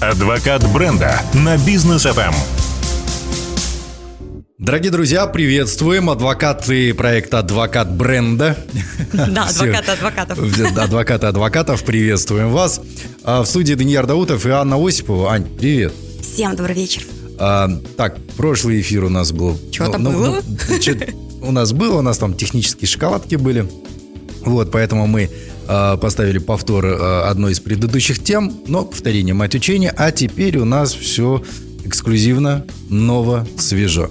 Адвокат бренда на бизнес FM. Дорогие друзья, приветствуем адвокаты проекта «Адвокат бренда». Да, адвокаты адвокатов. Адвокаты адвокатов, приветствуем вас. А, в студии Даниил Даутов и Анна Осипова. Ань, привет. Всем добрый вечер. А, так, прошлый эфир у нас был... Что-то ну, было? Ну, чё, у нас было, у нас там технические шоколадки были. Вот, поэтому мы поставили повтор э, одной из предыдущих тем, но повторение мать учения, а теперь у нас все эксклюзивно, ново, свежо.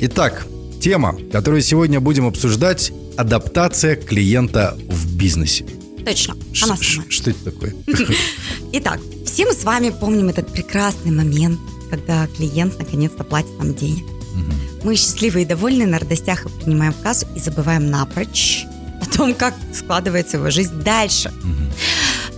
Итак, тема, которую сегодня будем обсуждать – адаптация клиента в бизнесе. Точно, она самая. Что это такое? Итак, все мы с вами помним этот прекрасный момент, когда клиент наконец-то платит нам денег. Мы счастливы и довольны, на радостях и принимаем кассу и забываем напрочь о том, как складывается его жизнь дальше.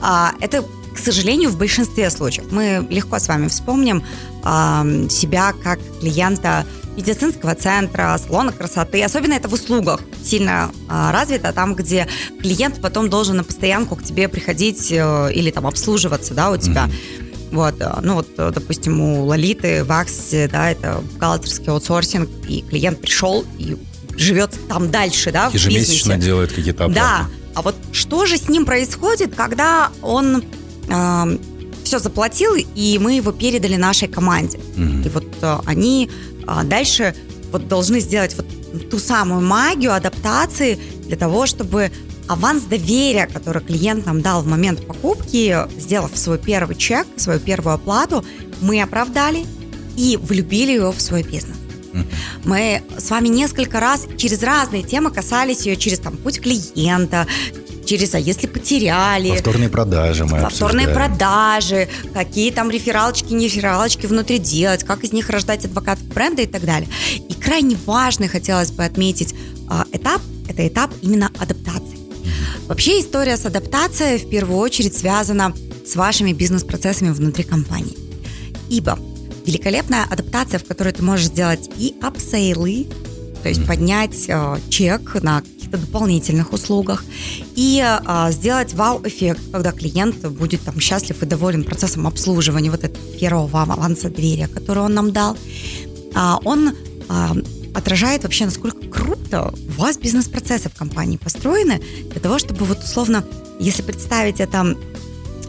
А, это, к сожалению, в большинстве случаев. Мы легко с вами вспомним а, себя как клиента медицинского центра, салона красоты. Особенно это в услугах сильно а, развито, там, где клиент потом должен на постоянку к тебе приходить э, или там обслуживаться, да, у тебя. Mm-hmm. Вот, э, ну вот, э, допустим, у Лолиты в Аксе, да, это бухгалтерский аутсорсинг, и клиент пришел и живет там дальше, да, Ежемесячно делает какие-то оплаты. Да, а вот что же с ним происходит, когда он э, все заплатил, и мы его передали нашей команде. Mm-hmm. И вот э, они э, дальше вот должны сделать вот ту самую магию адаптации для того, чтобы аванс доверия, который клиент нам дал в момент покупки, сделав свой первый чек, свою первую оплату, мы оправдали и влюбили его в свой бизнес. Мы с вами несколько раз через разные темы касались ее, через там путь клиента, через, а если потеряли. Повторные продажи мы Повторные обсуждаем. продажи, какие там рефералочки, не рефералочки внутри делать, как из них рождать адвокат бренда и так далее. И крайне важный, хотелось бы отметить, а, этап, это этап именно адаптации. Вообще история с адаптацией в первую очередь связана с вашими бизнес-процессами внутри компании. Ибо великолепная адаптация, в которой ты можешь сделать и апсейлы, то есть поднять э, чек на каких-то дополнительных услугах и э, сделать вау-эффект, когда клиент будет там счастлив и доволен процессом обслуживания вот этого первого аванса доверия, который он нам дал. А, он э, отражает вообще, насколько круто у вас бизнес-процессы в компании построены для того, чтобы вот условно, если представить это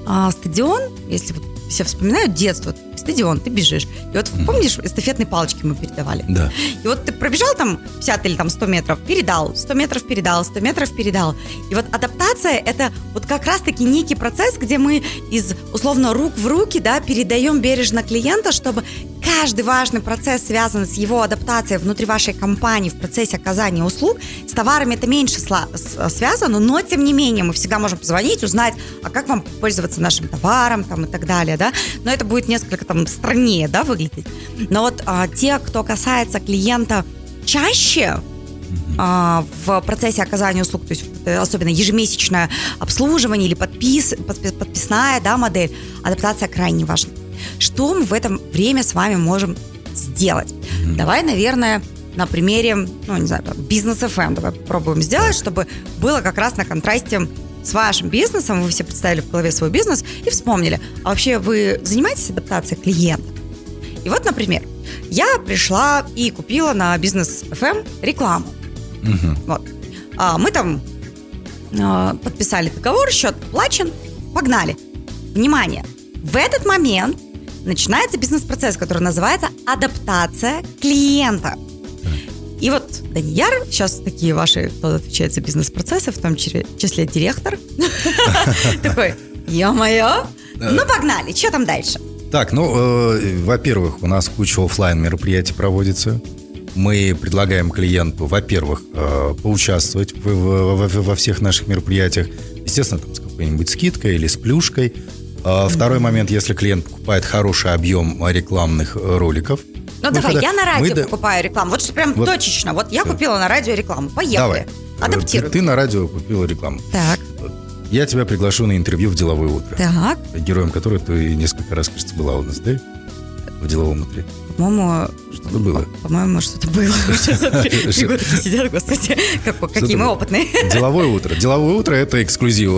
а, стадион, если вот все вспоминают детство, стадион, ты бежишь. И вот помнишь, эстафетные палочки мы передавали? Да. И вот ты пробежал там 50 или там 100 метров, передал, 100 метров передал, 100 метров передал. И вот адаптация – это вот как раз-таки некий процесс, где мы из, условно, рук в руки, да, передаем бережно клиента, чтобы каждый важный процесс, связанный с его адаптацией внутри вашей компании в процессе оказания услуг, с товарами это меньше связано, но тем не менее мы всегда можем позвонить, узнать, а как вам пользоваться нашим товаром там, и так далее, да, но это будет несколько там страннее, да, выглядеть. Но вот а, те, кто касается клиента чаще, а, в процессе оказания услуг, то есть особенно ежемесячное обслуживание или подпис, подписная да, модель, адаптация крайне важна. Что мы в это время с вами можем сделать? Mm-hmm. Давай, наверное, на примере, ну, не знаю, бизнес FM давай попробуем сделать, чтобы было как раз на контрасте с вашим бизнесом, вы все представили в голове свой бизнес и вспомнили, а вообще вы занимаетесь адаптацией клиента? И вот, например, я пришла и купила на бизнес FM рекламу. Угу. Вот. А, мы там а, подписали договор, счет плачен, погнали. Внимание! В этот момент начинается бизнес-процесс, который называется адаптация клиента. И вот Данияр, сейчас такие ваши, кто отвечает за бизнес-процессы, в том числе директор, такой, ё-моё, ну погнали, что там дальше? Так, ну, э, во-первых, у нас куча офлайн мероприятий проводится. Мы предлагаем клиенту, во-первых, э, поучаствовать в, в, в, во всех наших мероприятиях, естественно, там, с какой-нибудь скидкой или с плюшкой. А второй момент, если клиент покупает хороший объем рекламных роликов, ну давай, я на радио мы... покупаю рекламу. Вот что прям вот. точечно. Вот я Все. купила на радио рекламу. Поехали. Давай. Адаптируй. Ты, ты на радио купила рекламу. Так. Я тебя приглашу на интервью в деловое утро. Так. Героем которого ты несколько раз, кажется, была у нас, да? В деловом утре. По-моему... Что-то было. По-моему, что-то было. Сидят, господи, какие мы опытные. Деловое утро. Деловое утро – это эксклюзив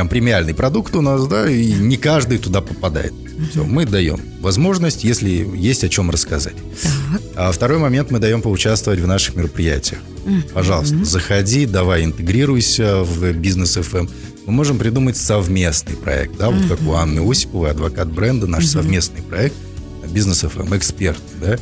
прям премиальный продукт у нас, да, и не каждый туда попадает. Все, мы даем возможность, если есть о чем рассказать. Так. А второй момент мы даем поучаствовать в наших мероприятиях. Пожалуйста, заходи, давай интегрируйся в бизнес FM. Мы можем придумать совместный проект, да, вот как у Анны Осиповой, адвокат бренда, наш совместный проект бизнес FM, эксперты, да.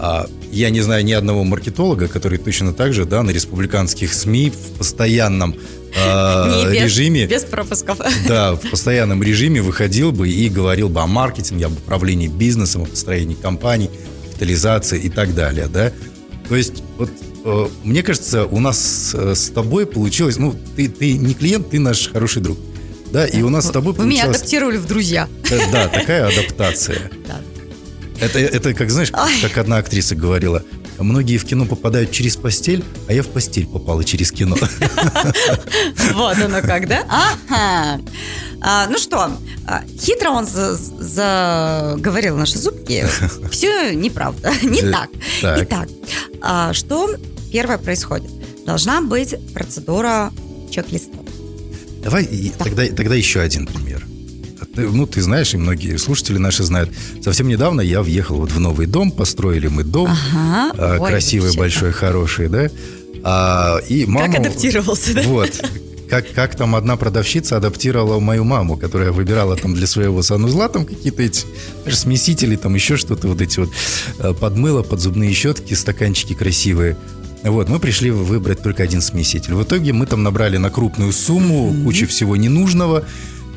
А я не знаю ни одного маркетолога, который точно так же, да, на республиканских СМИ в постоянном э, без- режиме Без пропусков. да, в постоянном режиме выходил бы и говорил бы о маркетинге, об управлении бизнесом, о построении компаний, капитализации и так далее, да. То есть, вот, э, мне кажется, у нас э, с тобой получилось, ну, ты, ты не клиент, ты наш хороший друг, да, и у нас с тобой Вы меня адаптировали в друзья. э, да, такая адаптация. Да. Это, это как, знаешь, Ай. как одна актриса говорила, многие в кино попадают через постель, а я в постель попала через кино. Вот оно как, да? Ага. А, ну что, а, хитро он за- заговорил наши зубки. Все неправда, не Э, так. так. Итак, а, что первое происходит? Должна быть процедура чек-листа. Давай тогда, тогда еще один пример. Ну, ты знаешь, и многие слушатели наши знают. Совсем недавно я въехал вот в новый дом, построили мы дом. Ага. а, Ой, красивый, большой, хороший, да? А, и мама... Как адаптировался, да? Вот. Как, как там одна продавщица адаптировала мою маму, которая выбирала там для своего санузла там какие-то эти смесители, там еще что-то, вот эти вот э, подмыло, под зубные щетки, стаканчики красивые. Вот, мы пришли выбрать только один смеситель. В итоге мы там набрали на крупную сумму, кучу всего ненужного.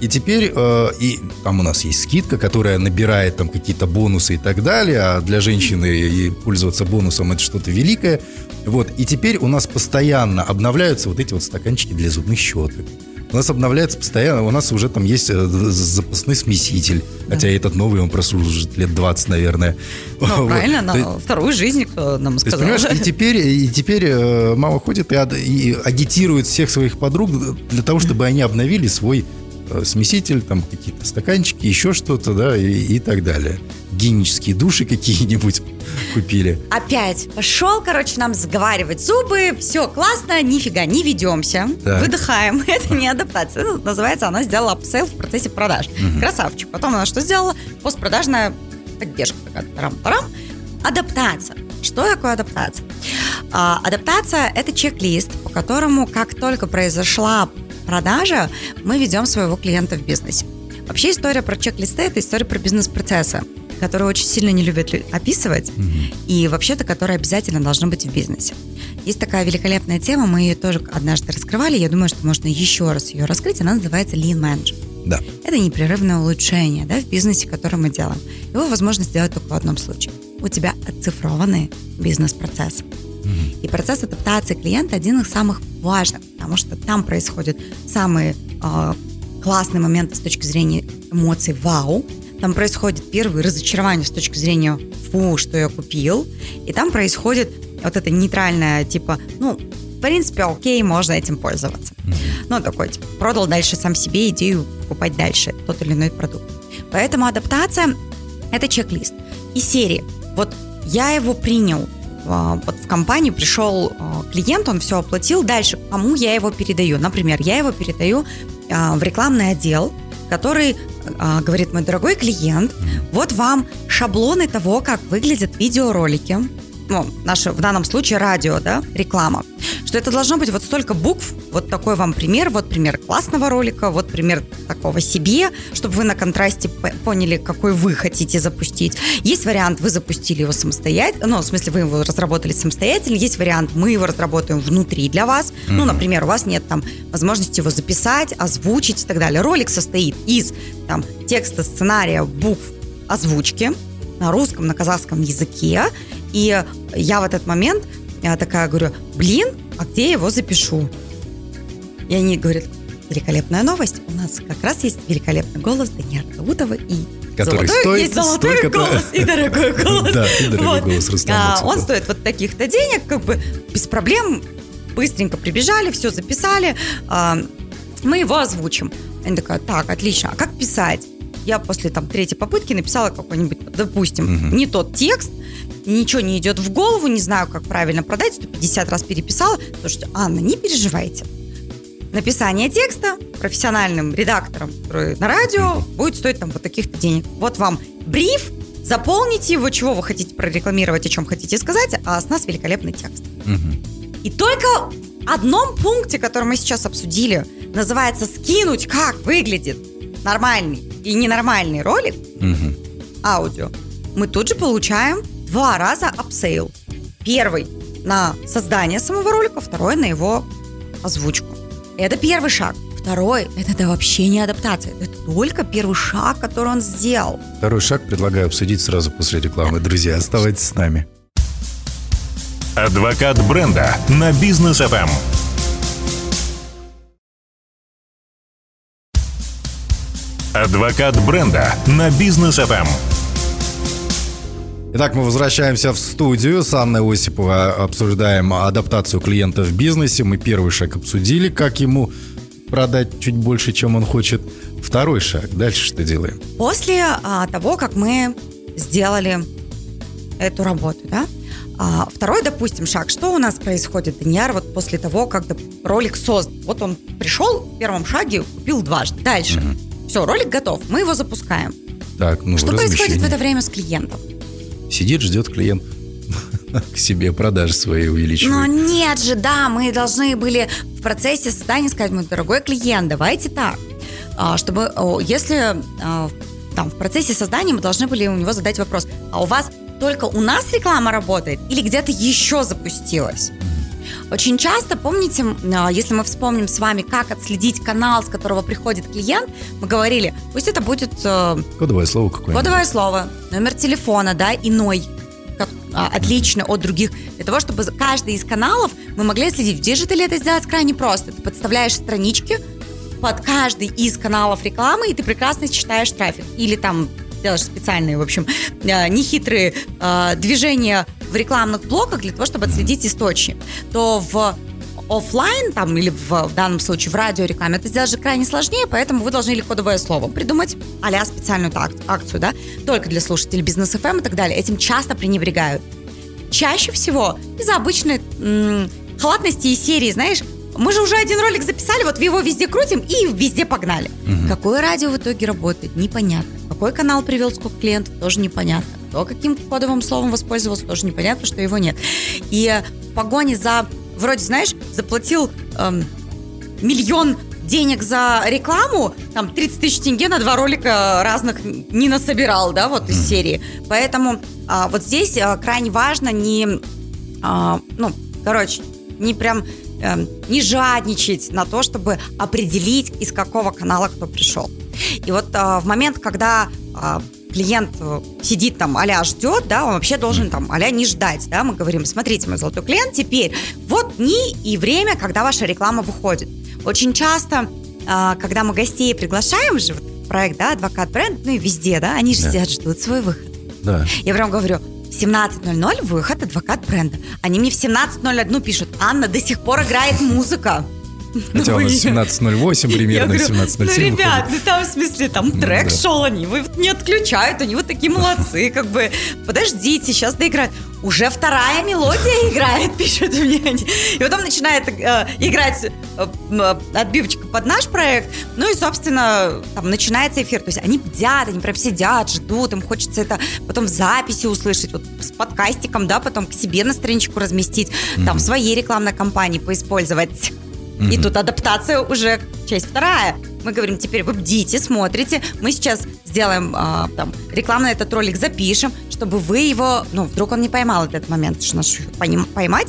И теперь, э, и там у нас есть скидка, которая набирает там какие-то бонусы и так далее, а для женщины и пользоваться бонусом это что-то великое. Вот, и теперь у нас постоянно обновляются вот эти вот стаканчики для зубных щеток. У нас обновляется постоянно, у нас уже там есть э, запасной смеситель, хотя этот новый, он прослужит лет 20, наверное. Ну, Вот. правильно, То есть- на вторую жизнь кто нам то есть, сказал. понимаешь, и теперь, и теперь э, мама ходит и, и агитирует всех своих подруг для того, чтобы они обновили свой смеситель, там какие-то стаканчики, еще что-то, да, и, и так далее. Гигиенические души какие-нибудь купили. Опять пошел, короче, нам заговаривать зубы, все классно, нифига, не ведемся, Так. выдыхаем. Это не адаптация, это называется, она сделала upsell в процессе продаж. Красавчик. Потом она что сделала? Постпродажная поддержка. Такая, тарам-тарам. Адаптация. Что такое адаптация? А, адаптация – это чек-лист, по которому, как только произошла продажа, мы ведем своего клиента в бизнесе. Вообще история про чек-листы – это история про бизнес-процессы, которые очень сильно не любят лю- описывать, и вообще-то, которые обязательно должны быть в бизнесе. Есть такая великолепная тема, мы ее тоже однажды раскрывали, я думаю, что можно еще раз ее раскрыть, она называется Lean Management. Да. Это непрерывное улучшение да, в бизнесе, который мы делаем. Его возможно сделать только в одном случае. У тебя оцифрованные бизнес-процессы. И процесс адаптации клиента один из самых важных, потому что там происходят самые э, классные моменты с точки зрения эмоций «вау», там происходит первые разочарования с точки зрения «фу, что я купил», и там происходит вот это нейтральное, типа, ну, в принципе, окей, можно этим пользоваться. Ну, такой, типа, продал дальше сам себе идею покупать дальше тот или иной продукт. Поэтому адаптация – это чек-лист. И серии. Вот я его принял, а, вот в компанию пришел а, клиент, он все оплатил, дальше кому я его передаю? Например, я его передаю а, в рекламный отдел, который а, говорит, мой дорогой клиент, вот вам шаблоны того, как выглядят видеоролики, ну, наше, в данном случае радио, да, реклама, что это должно быть вот столько букв, вот такой вам пример, вот пример классного ролика, вот пример такого себе, чтобы вы на контрасте поняли, какой вы хотите запустить. Есть вариант, вы запустили его самостоятельно, ну, в смысле, вы его разработали самостоятельно, есть вариант, мы его разработаем внутри для вас, ну, например, у вас нет там возможности его записать, озвучить и так далее. Ролик состоит из там текста, сценария, букв, озвучки на русском, на казахском языке. И я в этот момент я такая говорю, блин, а где я его запишу? И они говорят, великолепная новость, у нас как раз есть великолепный голос Даниэла Даутова и Который золотой, стоит есть золотой столько-то. голос и дорогой голос. Да, и дорогой Вот. голос Рустама А, Мацукова. Он стоит вот таких-то денег, как бы без проблем, быстренько прибежали, все записали, а, мы его озвучим. Они такая, так, отлично, а как писать? Я после там третьей попытки написала какой-нибудь, допустим, Мгм. не тот текст, ничего не идет в голову, не знаю, как правильно продать, 150 раз переписала. Слушайте, Анна, не переживайте. написание текста профессиональным редактором, который на радио, будет стоить там вот таких-то денег. Вот вам бриф, заполните его, чего вы хотите прорекламировать, о чем хотите сказать, а с нас великолепный текст. И только в одном пункте, который мы сейчас обсудили, называется «Скинуть, как выглядит нормальный и ненормальный ролик», аудио, мы тут же получаем два раза upsell. Первый на создание самого ролика, второй на его озвучку. Это первый шаг. Второй – это да, вообще не адаптация. Это только первый шаг, который он сделал. Второй шаг предлагаю обсудить сразу после рекламы. Друзья, оставайтесь с нами. Адвокат бренда на бизнес FM. Адвокат бренда на бизнес FM. Итак, мы возвращаемся в студию. С Анной Осиповой обсуждаем адаптацию клиента в бизнесе. Мы первый шаг обсудили, как ему продать чуть больше, чем он хочет. Второй шаг. Дальше что делаем? После а, того, как мы сделали эту работу, да, а, второй, допустим, шаг. Что у нас происходит, Данияр, вот после того, как ролик создан? Вот он пришел в первом шаге, купил дважды. Дальше. Угу. Все, ролик готов. Мы его запускаем. Так, ну, Что происходит в это время с клиентом? Сидит, ждет клиент к себе продажи свои увеличивает. Но нет же, да, мы должны были в процессе создания сказать, мой дорогой клиент, давайте так, а, чтобы, если а, там в процессе создания мы должны были у него задать вопрос, а у вас только у нас реклама работает или где-то еще запустилась? Очень часто, помните, а, если мы вспомним с вами, как отследить канал, с которого приходит клиент, мы говорили, пусть это будет... Э, кодовое слово какое-нибудь. Кодовое слово, номер телефона, да, иной, как, а, отлично от других. Для того, чтобы каждый из каналов мы могли следить. В digital е это сделать крайне просто. Ты подставляешь странички под каждый из каналов рекламы, и ты прекрасно читаешь трафик. Или там делаешь специальные, в общем, э, нехитрые э, движения в рекламных блоках для того, чтобы отследить источник, то в офлайн, там, или в, в данном случае в радиорекламе, это сделать же крайне сложнее, поэтому вы должны или кодовое слово придумать, а специальную так, акцию, да, только для слушателей бизнес FM и так далее. Этим часто пренебрегают. Чаще всего из-за обычной м- халатности и серии, знаешь, мы же уже один ролик записали, вот его везде крутим и везде погнали. Угу. Какое радио в итоге работает, непонятно. Какой канал привел сколько клиентов, тоже непонятно. Кто каким кодовым словом воспользовался, тоже непонятно, что его нет. И в погоне за, вроде, знаешь, заплатил эм, миллион денег за рекламу, там 30 тысяч тенге на два ролика разных не насобирал, да, вот из серии. Поэтому а, вот здесь а, крайне важно не, а, ну, короче, не прям Эм, не жадничать на то, чтобы определить, из какого канала кто пришел. И вот а, в момент, когда а, клиент э, сидит там, а ждет, да, он вообще должен там, а не ждать, да, мы говорим, смотрите, мой золотой клиент, теперь вот дни и время, когда ваша реклама выходит. Очень часто, а, когда мы гостей приглашаем же в проект, да, адвокат бренд, ну и везде, да, они же да. сидят, ждут свой выход. Да. Я прям говорю, 17.00 выход адвокат бренда. Они мне в 17.01 пишут, Анна, до сих пор играет музыка. Хотя у нас 17.08 примерно, 17.07 Ну, ребят, ну там, в смысле, там трек шел, они вы не отключают, они вот такие молодцы, как бы, подождите, сейчас доиграют. Уже вторая мелодия играет, пишут мне они. И потом начинает э, играть э, отбивочка под наш проект. Ну и, собственно, там начинается эфир. То есть они бдят, они прям сидят, ждут, им хочется это потом в записи услышать, вот с подкастиком, да, потом к себе на страничку разместить, mm-hmm. там в своей рекламной кампании поиспользовать. И тут адаптация уже часть вторая. Мы говорим, теперь вы бдите, смотрите. Мы сейчас сделаем э, там рекламу на этот ролик, запишем, чтобы вы его, ну, вдруг он не поймал этот момент, что нас поймать.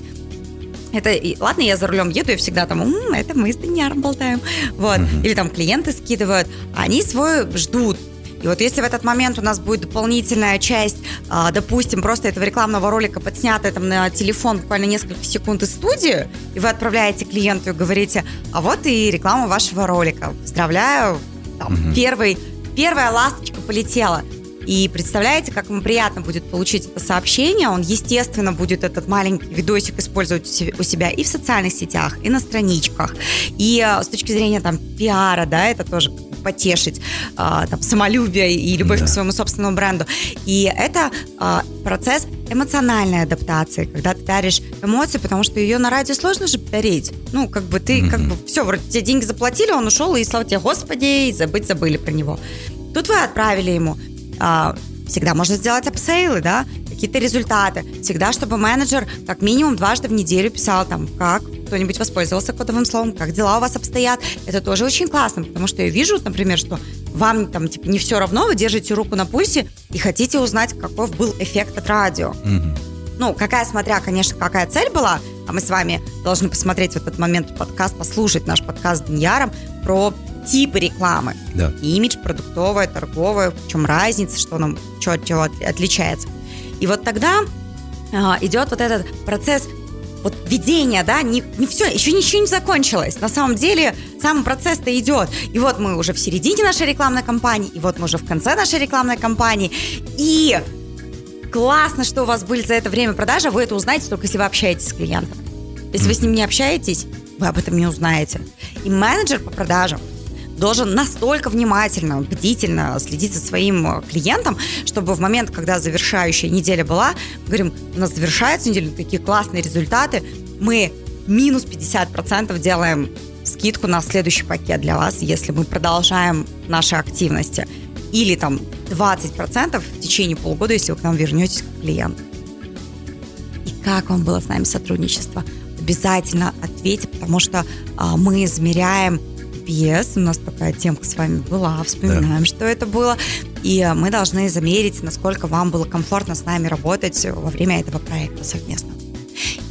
Это, и, ладно, я за рулем еду, и всегда там, м-м, это мы с Данияром болтаем. Вот. Uh-huh. Или там клиенты скидывают. Они свой ждут. И вот если в этот момент у нас будет дополнительная часть, а, допустим, просто этого рекламного ролика подснятая там на телефон буквально несколько секунд из студии, и вы отправляете клиенту и говорите, а вот и реклама вашего ролика. Поздравляю, там, угу. первый, первая ласточка полетела. И представляете, как ему приятно будет получить это сообщение. Он, естественно, будет этот маленький видосик использовать у себя и в социальных сетях, и на страничках. И э, с точки зрения там пиара, да, это тоже потешить а, там, самолюбие и любовь да. к своему собственному бренду. И это а, процесс эмоциональной адаптации, когда ты даришь эмоции, потому что ее на радио сложно же дарить. Ну, как бы ты, mm-hmm. как бы, все, вроде тебе деньги заплатили, он ушел, и слава тебе, Господи, и забыть забыли про него. Тут вы отправили ему а, всегда можно сделать апсейлы, да, какие-то результаты. Всегда, чтобы менеджер как минимум дважды в неделю писал там, как кто-нибудь воспользовался кодовым словом, как дела у вас обстоят. Это тоже очень классно, потому что я вижу, например, что вам там типа не все равно, вы держите руку на пульсе и хотите узнать, каков был эффект от радио. Угу. Ну, какая, смотря, конечно, какая цель была, а мы с вами должны посмотреть в этот момент подкаст, послушать наш подкаст с Даньяром про типы рекламы. Да. Имидж, продуктовая, торговая, в чем разница, что нам, что от чего отличается. И вот тогда а, идет вот этот процесс вот ведения, да, не, не все, еще ничего не закончилось. На самом деле сам процесс-то идет. И вот мы уже в середине нашей рекламной кампании, и вот мы уже в конце нашей рекламной кампании. И классно, что у вас были за это время продажи, вы это узнаете только если вы общаетесь с клиентом. Если вы с ним не общаетесь, вы об этом не узнаете. И менеджер по продажам должен настолько внимательно, бдительно следить за своим э, клиентом, чтобы в момент, когда завершающая неделя была, говорим, у нас завершается неделя, такие классные результаты, мы минус 50% делаем скидку на следующий пакет для вас, если мы продолжаем наши активности. Или там 20% в течение полугода, если вы к нам вернетесь как клиент. И как вам было с нами сотрудничество? Обязательно ответьте, потому что а, мы измеряем GPS. У нас такая темка с вами была. Вспоминаем, да. что это было. И мы должны замерить, насколько вам было комфортно с нами работать во время этого проекта совместно.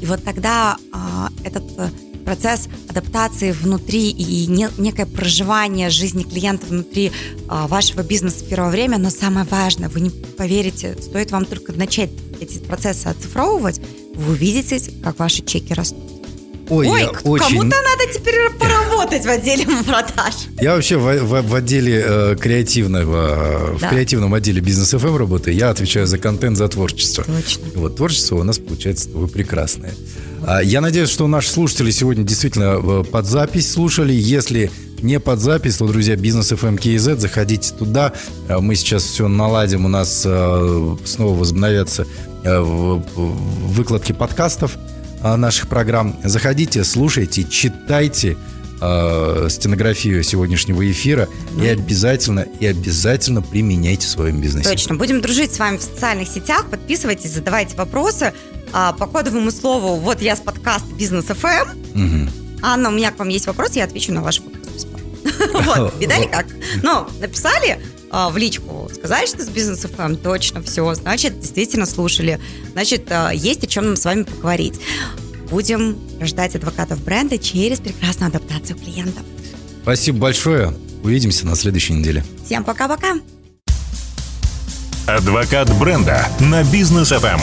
И вот тогда а, этот э, процесс адаптации внутри и не, некое проживание жизни клиента внутри а, вашего бизнеса в первое время, но самое важное, вы не поверите, стоит вам только начать эти процессы оцифровывать, вы увидите, как ваши чеки растут. Ой, Ой очень... кому-то надо теперь поработать в отделе продаж. Я вообще в, в, в отделе э, креативного, да. в креативном отделе бизнес FM работаю. Я отвечаю за контент, за творчество. Точно. Вот творчество у нас получается вы прекрасное. А, я надеюсь, что наши слушатели сегодня действительно э, под запись слушали. Если не под запись, то, друзья, бизнес FM KZ, заходите туда. Э, мы сейчас все наладим. У нас э, снова возобновятся выкладки подкастов. А, наших программ. Заходите, слушайте, читайте э, стенографию сегодняшнего эфира и обязательно, и обязательно применяйте в своем бизнесе. Точно. Будем дружить с вами в социальных сетях. Подписывайтесь, задавайте вопросы. А, по кодовому слову, вот я с подкаста Бизнес ФМ. Угу. Анна, у меня к вам есть вопрос, я отвечу на ваш вопрос Вот, видали как? Ну, написали, а, в личку сказали, что с бизнес FM, точно, все, значит, действительно слушали, значит, а, есть о чем нам с вами поговорить. Будем ждать адвокатов бренда через прекрасную адаптацию клиентов. Спасибо большое. Увидимся на следующей неделе. Всем пока-пока. Адвокат бренда на бизнес FM.